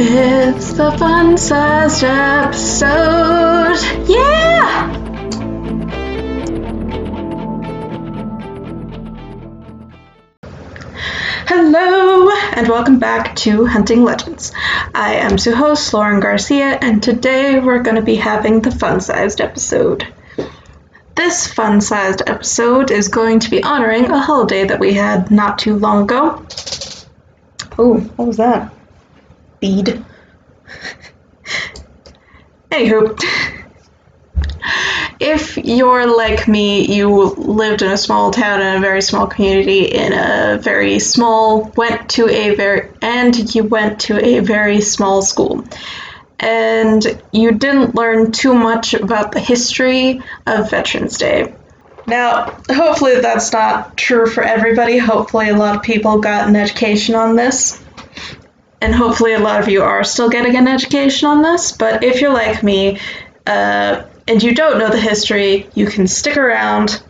It's the fun sized episode. Yeah! Hello, and welcome back to Hunting Legends. I am your host Lauren Garcia, and today we're going to be having the fun sized episode. This fun sized episode is going to be honoring a holiday that we had not too long ago. Oh, what was that? Bead. Anywho, if you're like me, you lived in a small town in a very small community in a very small, went to a very, and you went to a very small school. And you didn't learn too much about the history of Veterans Day. Now, hopefully that's not true for everybody. Hopefully, a lot of people got an education on this and hopefully a lot of you are still getting an education on this. But if you're like me uh, and you don't know the history, you can stick around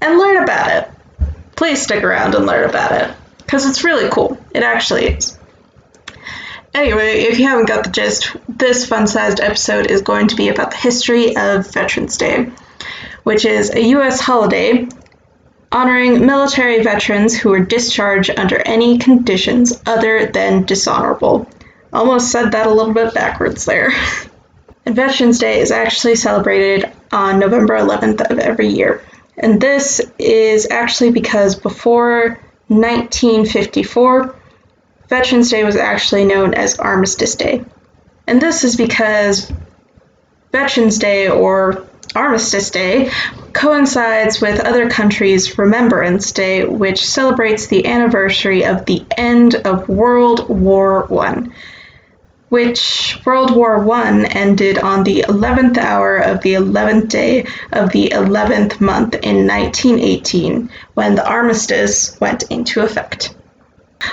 and learn about it. Please stick around and learn about it because it's really cool. It actually is. Anyway, if you haven't got the gist, this fun sized episode is going to be about the history of Veterans Day, which is a US holiday honoring military veterans who were discharged under any conditions other than dishonorable. Almost said that a little bit backwards there. and Veterans Day is actually celebrated on November 11th of every year. And this is actually because before 1954, Veterans Day was actually known as Armistice Day. And this is because Veterans Day, or Armistice Day, coincides with other countries' Remembrance Day, which celebrates the anniversary of the end of World War I, which World War I ended on the 11th hour of the 11th day of the 11th month in 1918, when the armistice went into effect.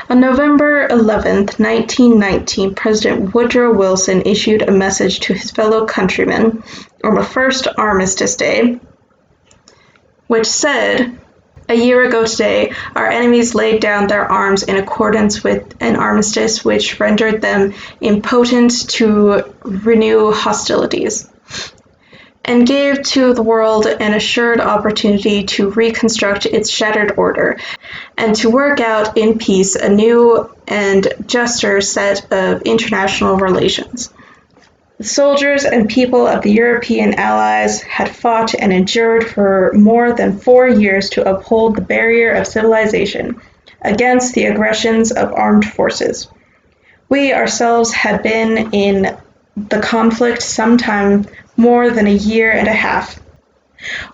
On November 11, 1919, President Woodrow Wilson issued a message to his fellow countrymen on the first Armistice Day, which said, A year ago today, our enemies laid down their arms in accordance with an armistice which rendered them impotent to renew hostilities, and gave to the world an assured opportunity to reconstruct its shattered order, and to work out in peace a new and juster set of international relations. The soldiers and people of the European Allies had fought and endured for more than four years to uphold the barrier of civilization against the aggressions of armed forces. We ourselves had been in the conflict some time more than a year and a half.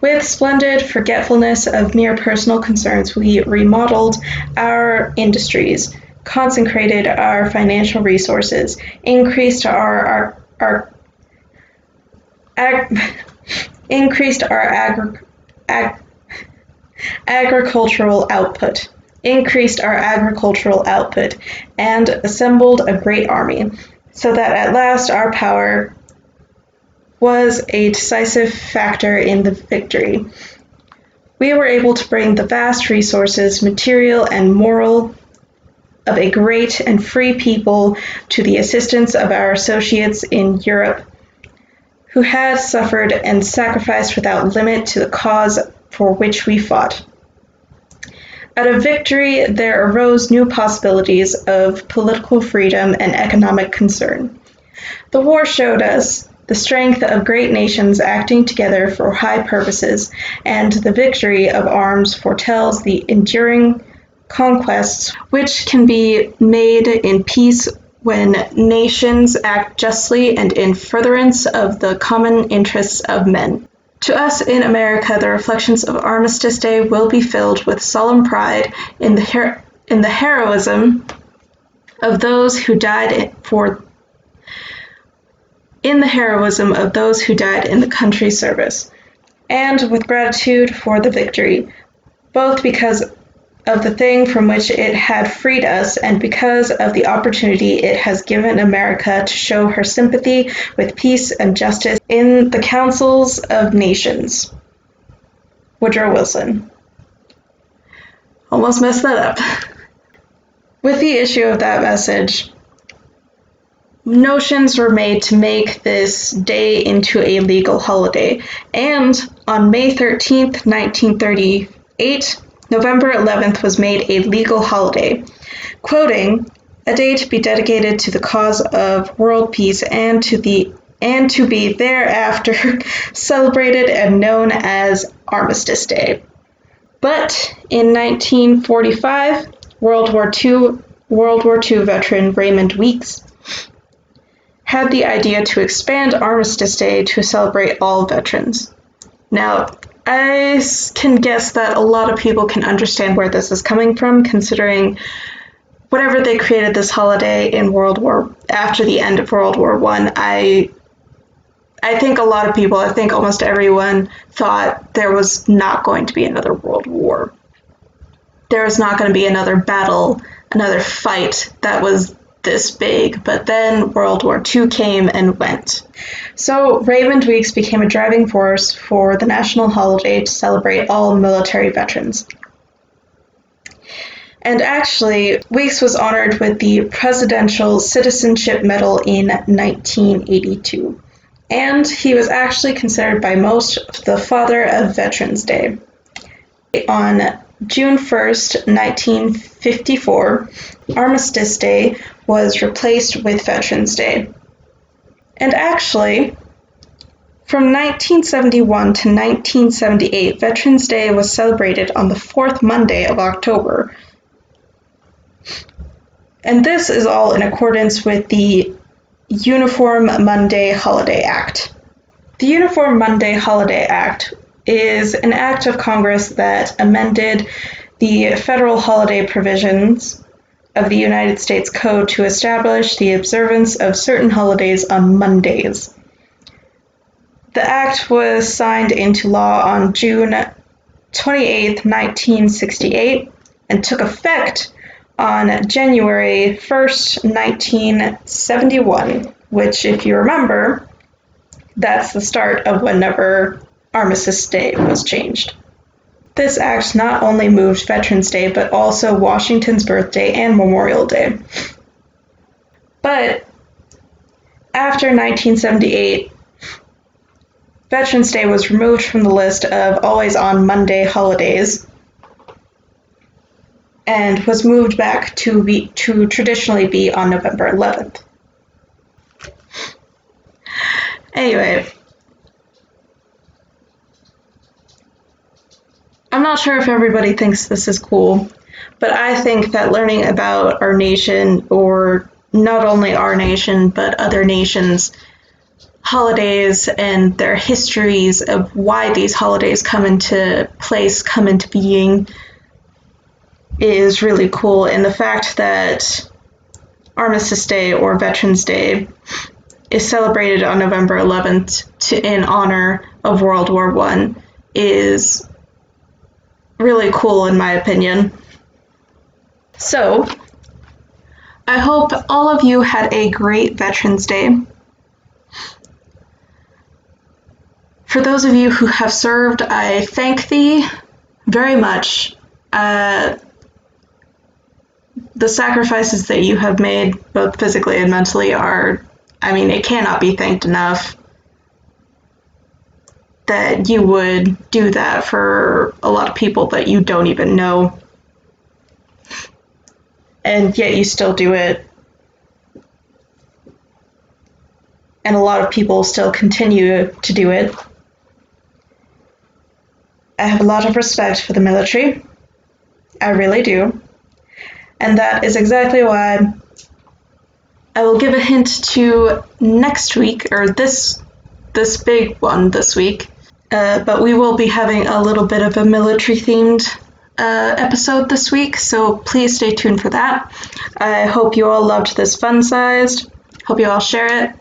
With splendid forgetfulness of mere personal concerns, we remodeled our industries, consecrated our financial resources, increased our, our our ag, increased our agri, ag, agricultural output, increased our agricultural output, and assembled a great army, so that at last our power was a decisive factor in the victory. We were able to bring the vast resources, material and moral, of a great and free people to the assistance of our associates in Europe who had suffered and sacrificed without limit to the cause for which we fought. Out of victory, there arose new possibilities of political freedom and economic concern. The war showed us the strength of great nations acting together for high purposes, and the victory of arms foretells the enduring conquests which can be made in peace when nations act justly and in furtherance of the common interests of men. To us in America, the reflections of Armistice Day will be filled with solemn pride in the, her- in the heroism of those who died for in the heroism of those who died in the country's service, and with gratitude for the victory, both because of the thing from which it had freed us, and because of the opportunity it has given America to show her sympathy with peace and justice in the councils of nations. Woodrow Wilson. Almost messed that up. with the issue of that message, notions were made to make this day into a legal holiday. And on May 13th, 1938, November 11th was made a legal holiday, quoting, a day to be dedicated to the cause of world peace and to the and to be thereafter celebrated and known as Armistice Day. But in 1945, World War II World War II veteran Raymond Weeks had the idea to expand Armistice Day to celebrate all veterans. Now, I can guess that a lot of people can understand where this is coming from, considering whatever they created this holiday in World War after the end of World War One, I I think a lot of people, I think almost everyone thought there was not going to be another world war. There was not going to be another battle, another fight that was this big, but then World War II came and went. So Raymond Weeks became a driving force for the national holiday to celebrate all military veterans. And actually, Weeks was honored with the Presidential Citizenship Medal in 1982. And he was actually considered by most the father of Veterans Day. On June 1st, 1954, Armistice Day was replaced with Veterans Day. And actually, from 1971 to 1978, Veterans Day was celebrated on the fourth Monday of October. And this is all in accordance with the Uniform Monday Holiday Act. The Uniform Monday Holiday Act is an act of Congress that amended the federal holiday provisions of the United States Code to establish the observance of certain holidays on Mondays. The act was signed into law on June 28, 1968, and took effect on January 1st, 1971, which, if you remember, that's the start of whenever Armistice Day was changed. This act not only moved Veterans Day, but also Washington's birthday and Memorial Day. But after 1978, Veterans Day was removed from the list of always on Monday holidays and was moved back to be to traditionally be on November 11th. Anyway, I'm not sure if everybody thinks this is cool, but I think that learning about our nation, or not only our nation, but other nations' holidays and their histories of why these holidays come into place, come into being, is really cool. And the fact that Armistice Day or Veterans Day is celebrated on November 11th to, in honor of World War One is really cool in my opinion. So, I hope all of you had a great Veterans Day. For those of you who have served, I thank thee very much. Uh, the sacrifices that you have made, both physically and mentally, are, I mean, it cannot be thanked enough that you would do that for a lot of people that you don't even know. And yet you still do it. And a lot of people still continue to do it. I have a lot of respect for the military. I really do. And that is exactly why I will give a hint to next week, or this this big one this week. Uh, but we will be having a little bit of a military themed uh, episode this week, so please stay tuned for that. I hope you all loved this fun sized. Hope you all share it.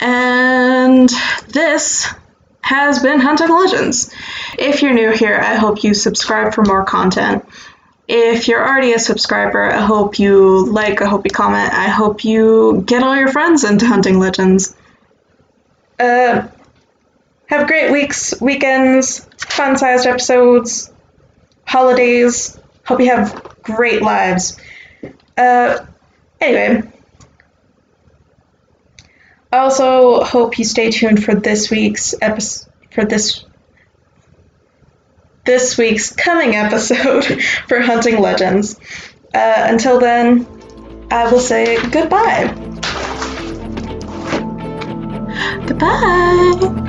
And this has been Hunting Legends. If you're new here, I hope you subscribe for more content. If you're already a subscriber, I hope you like, I hope you comment, I hope you get all your friends into Hunting Legends. Uh, have great weeks, weekends, fun sized episodes, holidays. Hope you have great lives. Uh, anyway, I also hope you stay tuned for this week's episode for this this week's coming episode for Hunting Legends. Uh, until then, I will say goodbye. Goodbye.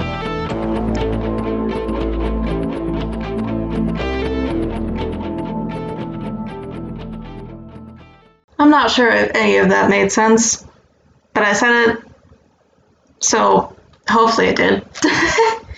I'm not sure if any of that made sense, but I said it, so hopefully it did.